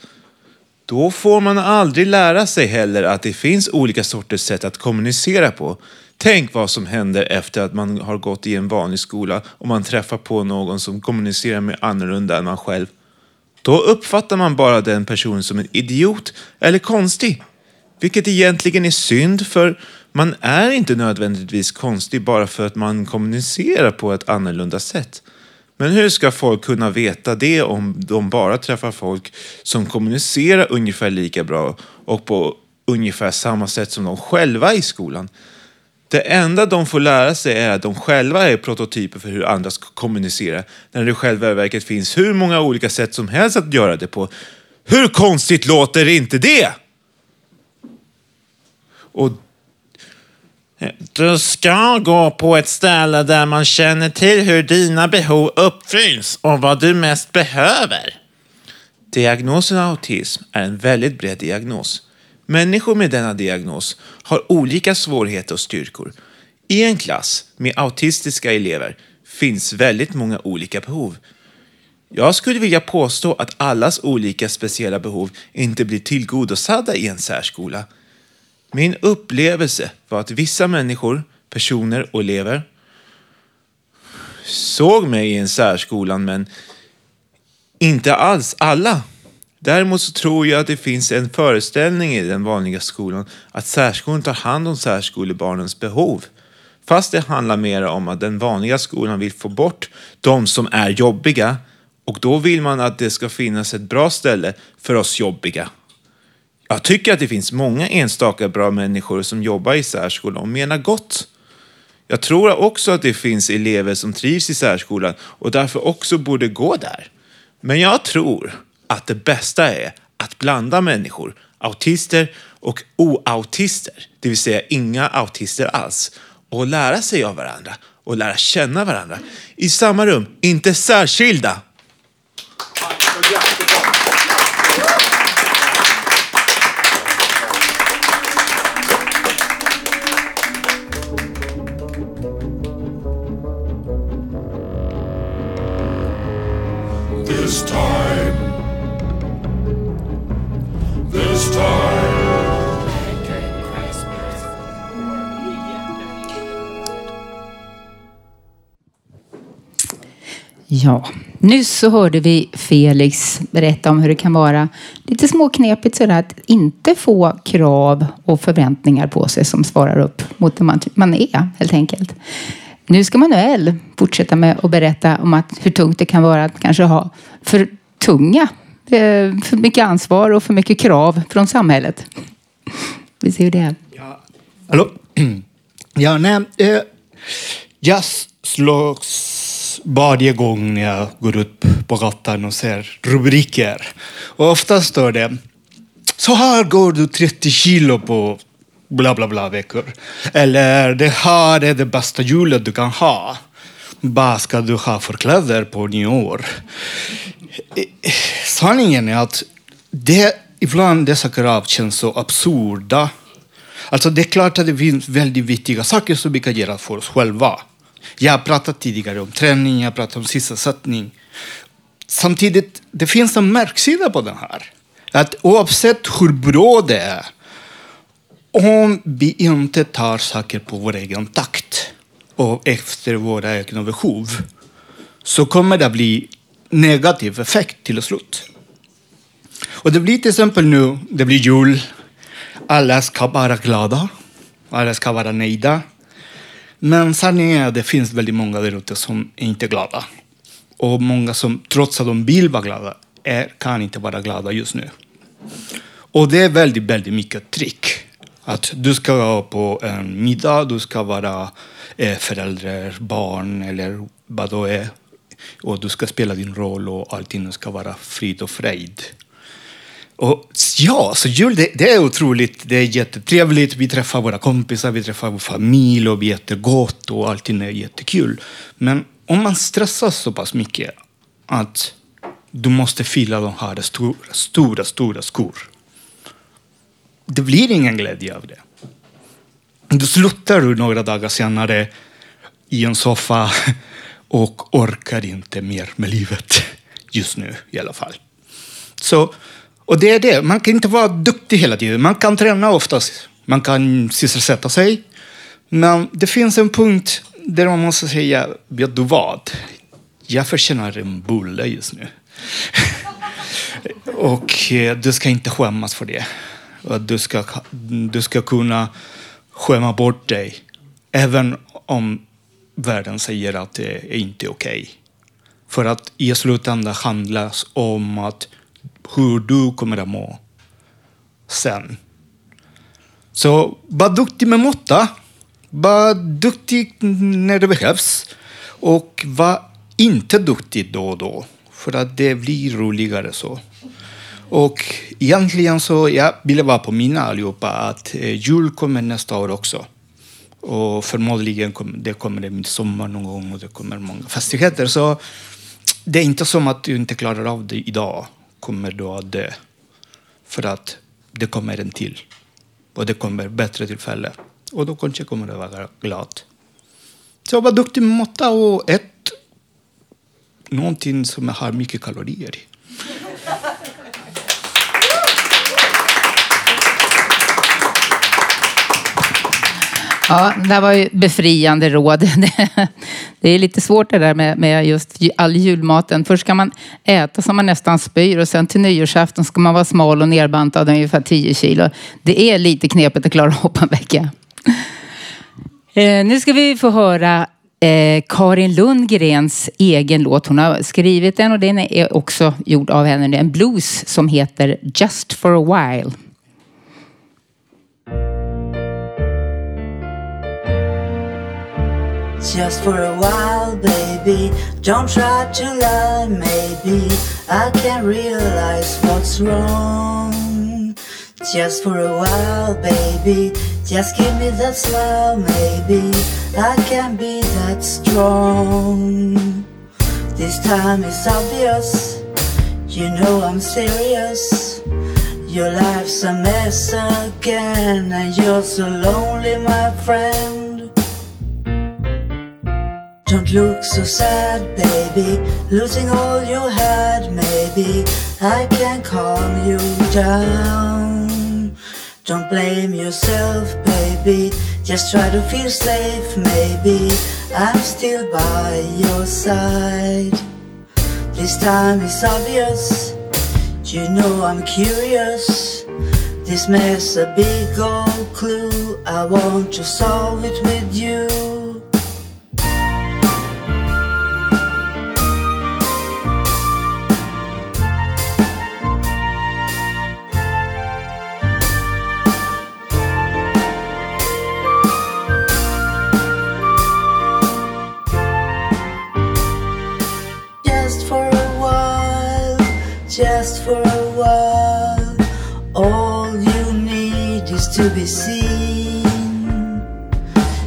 Speaker 16: då får man aldrig lära sig heller att det finns olika sorters sätt att kommunicera på. Tänk vad som händer efter att man har gått i en vanlig skola och man träffar på någon som kommunicerar med annorlunda än man själv. Då uppfattar man bara den personen som en idiot eller konstig. Vilket egentligen är synd för man är inte nödvändigtvis konstig bara för att man kommunicerar på ett annorlunda sätt. Men hur ska folk kunna veta det om de bara träffar folk som kommunicerar ungefär lika bra och på ungefär samma sätt som de själva i skolan? Det enda de får lära sig är att de själva är prototyper för hur andra ska kommunicera, när det i själva verket finns hur många olika sätt som helst att göra det på. Hur konstigt låter inte det? Och eh, du ska gå på ett ställe där man känner till hur dina behov uppfylls och vad du mest behöver. Diagnosen autism är en väldigt bred diagnos. Människor med denna diagnos har olika svårigheter och styrkor. I en klass med autistiska elever finns väldigt många olika behov. Jag skulle vilja påstå att allas olika speciella behov inte blir tillgodosedda i en särskola. Min upplevelse var att vissa människor, personer och elever såg mig i en särskolan men inte alls alla. Däremot så tror jag att det finns en föreställning i den vanliga skolan att särskolan tar hand om särskolebarnens behov. Fast det handlar mer om att den vanliga skolan vill få bort de som är jobbiga och då vill man att det ska finnas ett bra ställe för oss jobbiga. Jag tycker att det finns många enstaka bra människor som jobbar i särskolan och menar gott. Jag tror också att det finns elever som trivs i särskolan och därför också borde gå där. Men jag tror att det bästa är att blanda människor, autister och oautister, det vill säga inga autister alls, och lära sig av varandra och lära känna varandra i samma rum, inte särskilda.
Speaker 1: Ja, nyss så hörde vi Felix berätta om hur det kan vara lite småknepigt sådär att inte få krav och förväntningar på sig som svarar upp mot det man, man är helt enkelt. Nu ska Manuel fortsätta med att berätta om att hur tungt det kan vara att kanske ha för tunga, eh, för mycket ansvar och för mycket krav från samhället. Vi ser hur det är.
Speaker 6: Hallå? Ja, nej. Eh, jag slås varje gång när jag går ut på gatan och ser rubriker. Och ofta står det så här går du 30 kilo på bla bla bla veckor. Eller det här är det bästa hjulet du kan ha. Vad ska du ha för kläder på nyår? Sanningen är att det, ibland dessa krav känns så absurda. Alltså det är klart att det finns väldigt viktiga saker som vi kan göra för oss själva. Jag har pratat tidigare om träning, jag har pratat om sysselsättning. Samtidigt, det finns en märksida på den här. Att oavsett hur bra det är, om vi inte tar saker på vår egen takt och efter våra egna behov, så kommer det att bli negativ effekt till slut. Och det blir till exempel nu, det blir jul, alla ska vara glada, alla ska vara nöjda. Men sanningen är att det finns väldigt många där ute som är inte glada. Och många som, trots att de vill vara glada, är, kan inte vara glada just nu. Och det är väldigt, väldigt mycket trick. Att du ska vara på en middag, du ska vara eh, förälder, barn eller vad du är. Och du ska spela din roll och allting ska vara frid och fröjd. Och ja, alltså, så jul det, det är otroligt. Det är jättetrevligt. Vi träffar våra kompisar, vi träffar vår familj och vi äter gott och allting är jättekul. Men om man stressar så pass mycket att du måste fylla de här stora, stora, stora skor. Det blir ingen glädje av det. Du slutar du några dagar senare i en soffa och orkar inte mer med livet. Just nu i alla fall. Så och det är det, man kan inte vara duktig hela tiden. Man kan träna oftast, man kan sysselsätta sig. Men det finns en punkt där man måste säga, vet du vad? Jag förtjänar en bulle just nu. och eh, du ska inte skämmas för det. Du, ska, du ska kunna skämma bort dig. Även om världen säger att det är inte är okej. Okay. För att i slutändan handlar det om att hur du kommer att må sen. Så var duktig med måtta. Var duktig när det behövs. Och var inte duktig då och då. För att det blir roligare så. Och egentligen så jag ville bara påminna allihopa att eh, jul kommer nästa år också. Och förmodligen kommer det kommer det midsommar någon gång och det kommer många fastigheter. Så det är inte som att du inte klarar av det idag kommer du att dö. För att det kommer en till. Och det kommer bättre tillfälle. Och då kanske kommer du att vara glad. Så var duktig med måtta och ät någonting som har mycket kalorier i.
Speaker 1: Ja, det här var ju befriande råd. Det är lite svårt det där med, med just all julmaten. Först ska man äta som man nästan spyr och sen till nyårsafton ska man vara smal och nerbantad ungefär 10 kilo. Det är lite knepigt att klara av på en vecka. Eh, nu ska vi få höra eh, Karin Lundgrens egen låt. Hon har skrivit den och den är också gjord av henne. En blues som heter Just for a while.
Speaker 14: Just for a while, baby. Don't try to lie, maybe I can realize what's wrong. Just for a while, baby. Just give me that smile, maybe I can be that strong. This time it's obvious, you know I'm serious. Your life's a mess again, and you're so lonely, my friend. Don't look so sad, baby. Losing all you had, maybe I can calm you down. Don't blame yourself, baby. Just try to feel safe, maybe I'm still by your side. This time it's obvious. You know I'm curious. This mess a big old clue. I want to solve it with you. Be seen.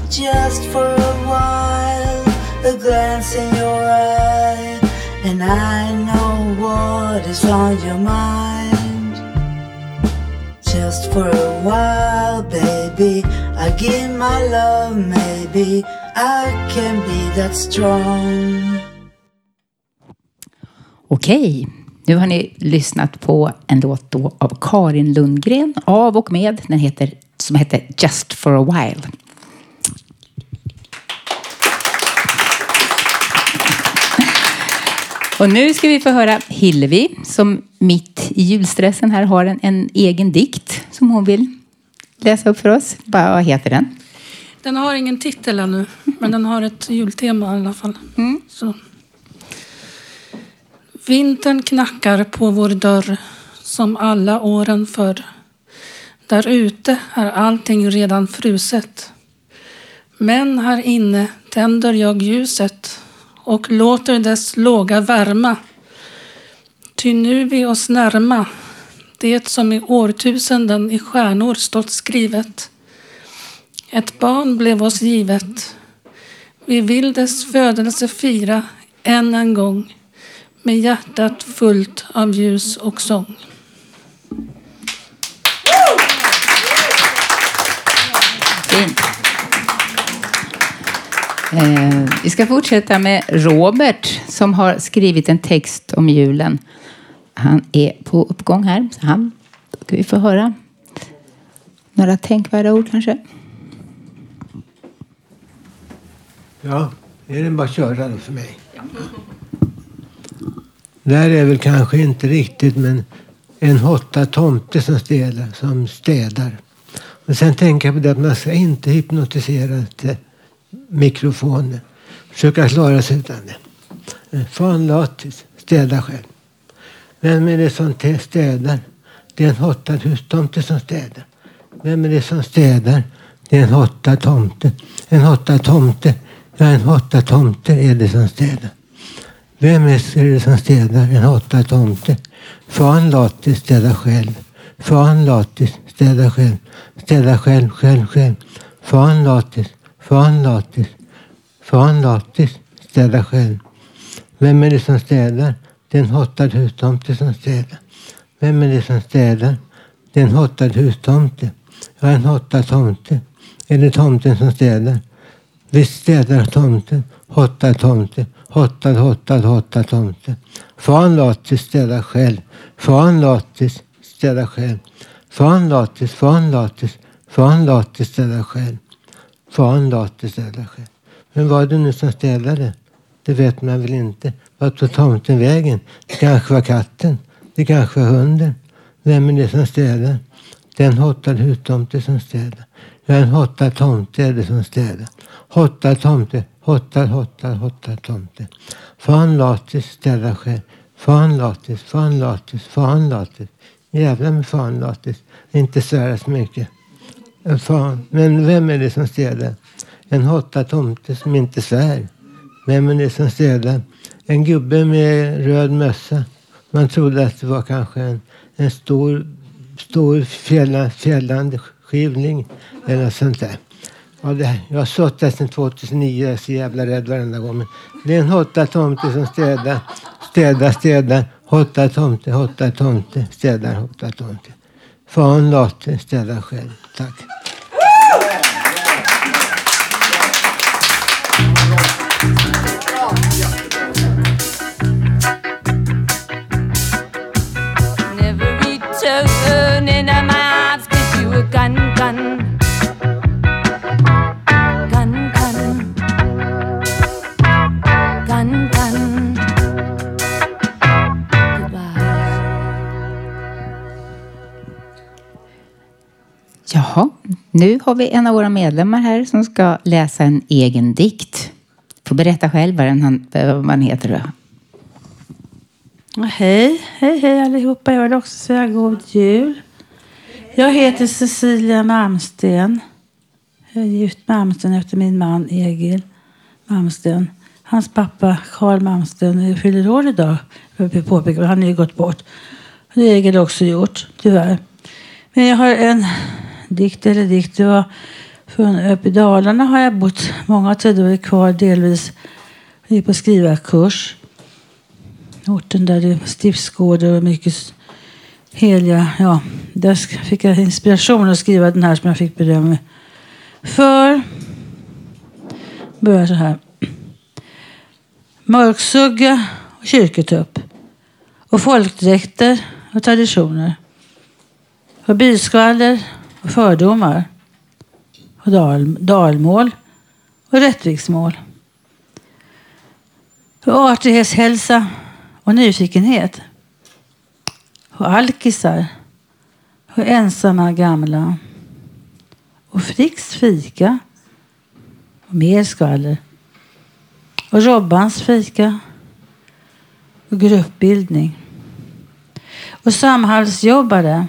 Speaker 14: Just for a while, a glance in your eye, and I know what is on your mind. Just for a while, baby, I give my love, maybe I can be that strong.
Speaker 1: Okej, nu har ni lyssnat på en låt då av Karin Lundgren av och med. Den heter, som heter Just for a while. Och nu ska vi få höra Hillevi som mitt i julstressen här har en, en egen dikt som hon vill läsa upp för oss. Vad vad heter den?
Speaker 17: Den har ingen titel ännu, men den har ett jultema i alla fall. Så. Vintern knackar på vår dörr som alla åren förr. Där ute är allting redan fruset. Men här inne tänder jag ljuset och låter dess låga värma. Ty nu vi oss närma det som i årtusenden i stjärnor stått skrivet. Ett barn blev oss givet. Vi vill dess födelse fira än en gång med hjärtat fullt av ljus och sång.
Speaker 1: Fint. Eh, vi ska fortsätta med Robert som har skrivit en text om julen. Han är på uppgång här. Så han ska vi få höra några tänkvärda ord kanske.
Speaker 18: Ja, är det bara att köra då för mig? Där är väl kanske inte riktigt, men en hotta tomte som städar. Som städar. Men sen tänker jag på det att man ska inte hypnotisera till eh, mikrofonen. Försöka klara sig utan det. Eh, Fan latis, städa själv. Vem är det som städar? Det är en hottad hustomte som städar. Vem är det som städar? Det är en hottad tomte. En hottad tomte. Ja, en hottad tomte är det som städar. Vem är det som städar? En hottad tomte. Fan latis, städa själv. Fan latis, städa själv. Städa själv, själv, själv. Fan latis, fan latis. Fan latis, städa själv. Vem är det som städar? Det är en hottad hustomte som städar. Vem är det som städar? Det är en hottad hustomte. Ja, en hottad tomte. Är det tomten som städar? Visst städar tomten. Hottad tomte. Hottad, hottad, hottad tomte. Fan latis, städa själv. Fan latis, städa själv. Fan latis, fan latis, fan latis, städa själv. Fan latis, städa själv. Men var det nu som städade? Det vet man väl inte. Vart tog tomten vägen? Det kanske var katten. Det kanske var hunden. Vem är det som städar? Det är en hottad hustomte som städar. Ja, en hottad tomte är det som städar. Hottad tomte, hottad, hottad, hottad tomte. Fan latis, städa själv. Fan latis, fan latis, fan latis. Jävlar med fan latis. Inte svära så mycket. Fan. Men vem är det som städar? En hotta tomte som inte svär. Vem är det som städar? En gubbe med röd mössa. Man trodde att det var kanske en, en stor, stor fjälla, fjällande skivling eller något sånt där. Ja, det, jag har suttit där sedan 2009 jag är så jävla rädd varenda gång. Men det är en hotta tomte som städar, städar, städar. Hotta tomte, hotta tomte, städar, hotta tomte. Fan late, städar själv. Tack.
Speaker 19: Never reach return in I might give you a gun. Gun, Jaha,
Speaker 1: Nu har vi en av våra medlemmar här som ska läsa en egen dikt. Får berätta själv vad den vad man heter. Då.
Speaker 20: Hej, hej, hej allihopa. Jag vill också säga god jul. Jag heter Cecilia Malmsten. Jag är gift med Malmsten efter min man Egil Malmsten. Hans pappa Karl Malmsten fyller år idag. Vill påpeka, han har ju gått bort. Det har Egil också gjort, tyvärr. Men jag har en dikt eller dikt. Det var från uppe i Dalarna har jag bott många tider och är kvar delvis. Jag gick på skrivarkurs. Orten där det är stiftsgårdar och mycket heliga. Ja, där fick jag inspiration att skriva den här som jag fick beröm för. Börjar så här. Mörksugga och kyrketupp Och folkdräkter och traditioner. Och byskvaller och fördomar. Och dal, dalmål och rättviksmål. Och artighetshälsa och nyfikenhet. Och alkisar och ensamma gamla. Och Fricks fika och mer skvaller. Och Robbans fika och gruppbildning. Och samhällsjobbare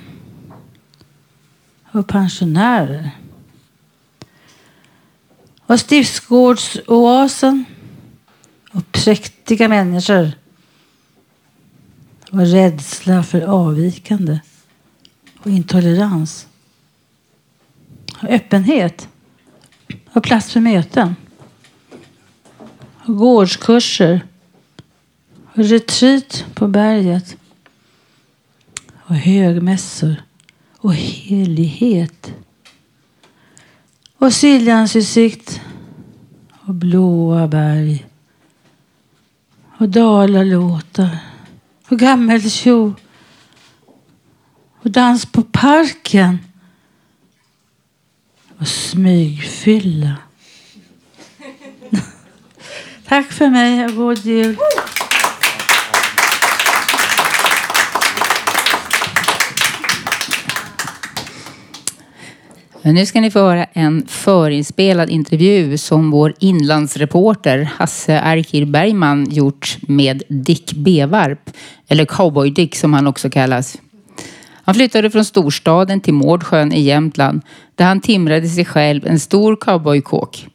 Speaker 20: och pensionärer. Och stiftsgårdsoasen och präktiga människor och rädsla för avvikande och intolerans. Och öppenhet och plats för möten. Och gårdskurser och retreat på berget och högmässor och helighet. Och Siljansutsikt och blåa berg. Och dalalåtar och gammeltjo och dans på parken. Och smygfylla. Tack för mig och god jul.
Speaker 1: Men nu ska ni få höra en förinspelad intervju som vår inlandsreporter Hasse Arkir Bergman gjort med Dick Bevarp, eller Cowboy Dick som han också kallas. Han flyttade från storstaden till Mårdsjön i Jämtland där han timrade sig själv en stor cowboykåk.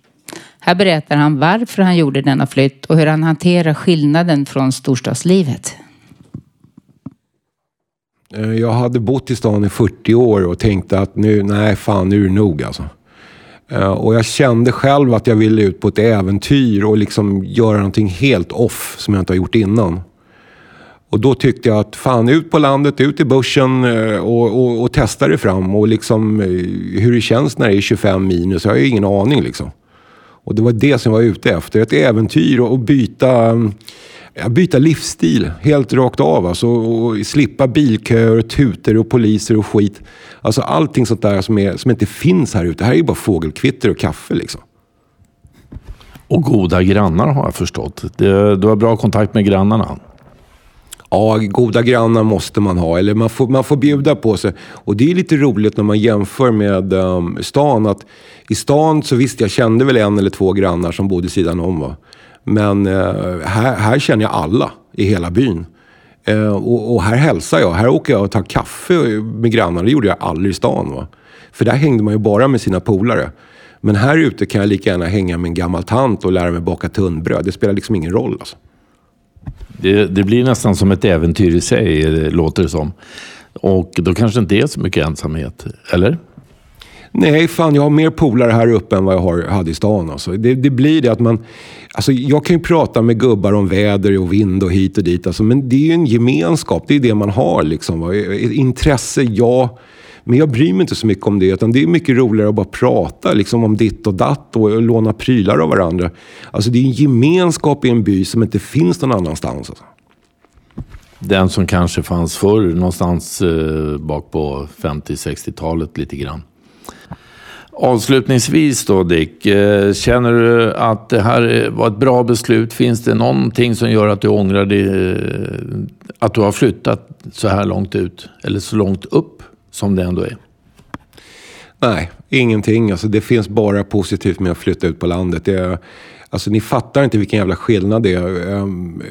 Speaker 1: Här berättar han varför han gjorde denna flytt och hur han hanterar skillnaden från storstadslivet.
Speaker 21: Eh, jag hade bott i stan i 40 år och tänkte att nu, nej fan nu är det nog alltså. Eh, och jag kände själv att jag ville ut på ett äventyr och liksom göra någonting helt off som jag inte har gjort innan. Och då tyckte jag att fan ut på landet, ut i börsen eh, och, och, och testa det fram och liksom hur det känns när det är 25 minus. Jag har ju ingen aning liksom. Och det var det som jag var ute efter. Ett äventyr och byta, mm, byta livsstil helt rakt av. Alltså, och slippa bilköer, tuter och poliser och skit. Alltså allting sånt där som, är, som inte finns här ute. Här är ju bara fågelkvitter och kaffe liksom.
Speaker 10: Och goda grannar har jag förstått. Du har bra kontakt med grannarna.
Speaker 21: Ja, goda grannar måste man ha. Eller man får, man får bjuda på sig. Och det är lite roligt när man jämför med um, stan. Att I stan så visst, jag kände väl en eller två grannar som bodde sidan om. Va? Men eh, här, här känner jag alla i hela byn. Eh, och, och här hälsar jag. Här åker jag och tar kaffe med grannarna. Det gjorde jag aldrig i stan. Va? För där hängde man ju bara med sina polare. Men här ute kan jag lika gärna hänga med en gammal tant och lära mig baka tunnbröd. Det spelar liksom ingen roll. Alltså.
Speaker 10: Det, det blir nästan som ett äventyr i sig, låter det som. Och då kanske det inte är så mycket ensamhet, eller?
Speaker 21: Nej, fan jag har mer polare här uppe än vad jag har, hade i stan. Alltså. Det, det blir det att man... Alltså, jag kan ju prata med gubbar om väder och vind och hit och dit. Alltså, men det är ju en gemenskap. Det är det man har. Liksom, va. Intresse, ja. Men jag bryr mig inte så mycket om det. Utan det är mycket roligare att bara prata liksom, om ditt och datt och, och låna prylar av varandra. Alltså, det är en gemenskap i en by som inte finns någon annanstans. Alltså.
Speaker 10: Den som kanske fanns förr, någonstans eh, bak på 50-60-talet lite grann. Avslutningsvis då Dick, eh, känner du att det här var ett bra beslut? Finns det någonting som gör att du ångrar dig, eh, att du har flyttat så här långt ut? Eller så långt upp som det ändå är?
Speaker 21: Nej, Ingenting. Alltså, det finns bara positivt med att flytta ut på landet. Det är, alltså, ni fattar inte vilken jävla skillnad det är. Ehm,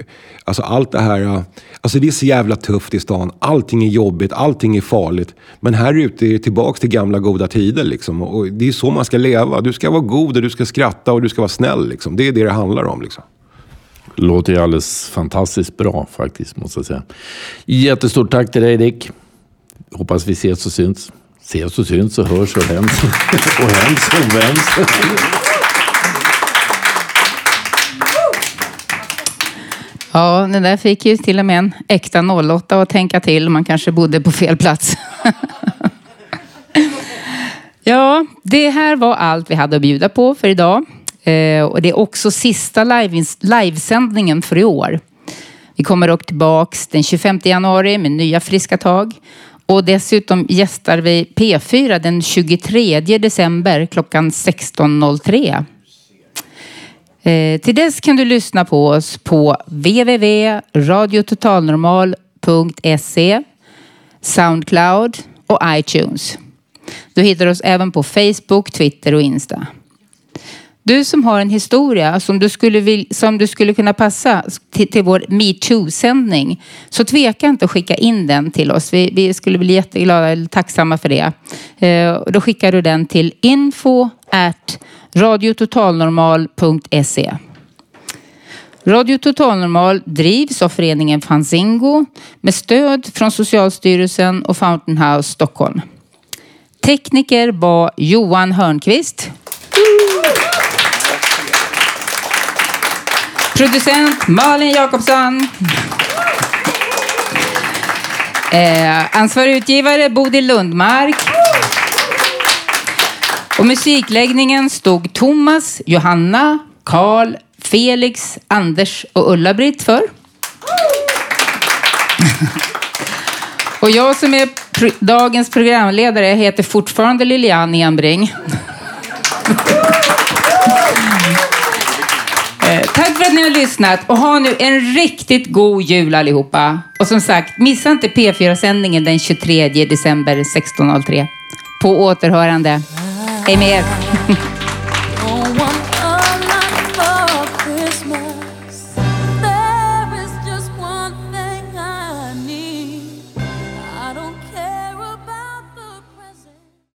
Speaker 21: alltså allt det här, alltså det är så jävla tufft i stan. Allting är jobbigt, allting är farligt. Men här ute är det tillbaks till gamla goda tider liksom. Och det är så man ska leva. Du ska vara god och du ska skratta och du ska vara snäll liksom. Det är det det handlar om liksom.
Speaker 10: Låter ju alldeles fantastiskt bra faktiskt, måste jag säga. Jättestort tack till dig Dick. Hoppas vi ses och syns. Ses och syns och hörs och händs. och händs och vänds.
Speaker 1: Ja, det där fick ju till och med en äkta 08 att tänka till. Man kanske bodde på fel plats. ja, det här var allt vi hade att bjuda på för idag. Eh, och det är också sista livesändningen för i år. Vi kommer dock tillbaks den 25 januari med nya friska tag. Och dessutom gästar vi P4 den 23 december klockan 16.03. Eh, till dess kan du lyssna på oss på www.radiototalnormal.se, Soundcloud och iTunes. Du hittar oss även på Facebook, Twitter och Insta. Du som har en historia som du skulle, vill, som du skulle kunna passa till, till vår metoo-sändning så tveka inte att skicka in den till oss. Vi, vi skulle bli jätteglada eller tacksamma för det. Eh, då skickar du den till info at radiototalnormal.se. Radio Totalnormal drivs av föreningen Fanzingo med stöd från Socialstyrelsen och Fountain House Stockholm. Tekniker var Johan Hörnqvist. Producent Malin Jakobsson. Eh, ansvarig utgivare Bodil Lundmark. Och musikläggningen stod Thomas, Johanna, Karl, Felix, Anders och Ulla-Britt för. Och jag som är pro dagens programledare heter fortfarande Lilian Enbring. Eh, tack för att ni har lyssnat och ha nu en riktigt god jul allihopa. Och som sagt, missa inte P4-sändningen den 23 december 16.03. På återhörande. Hej med er!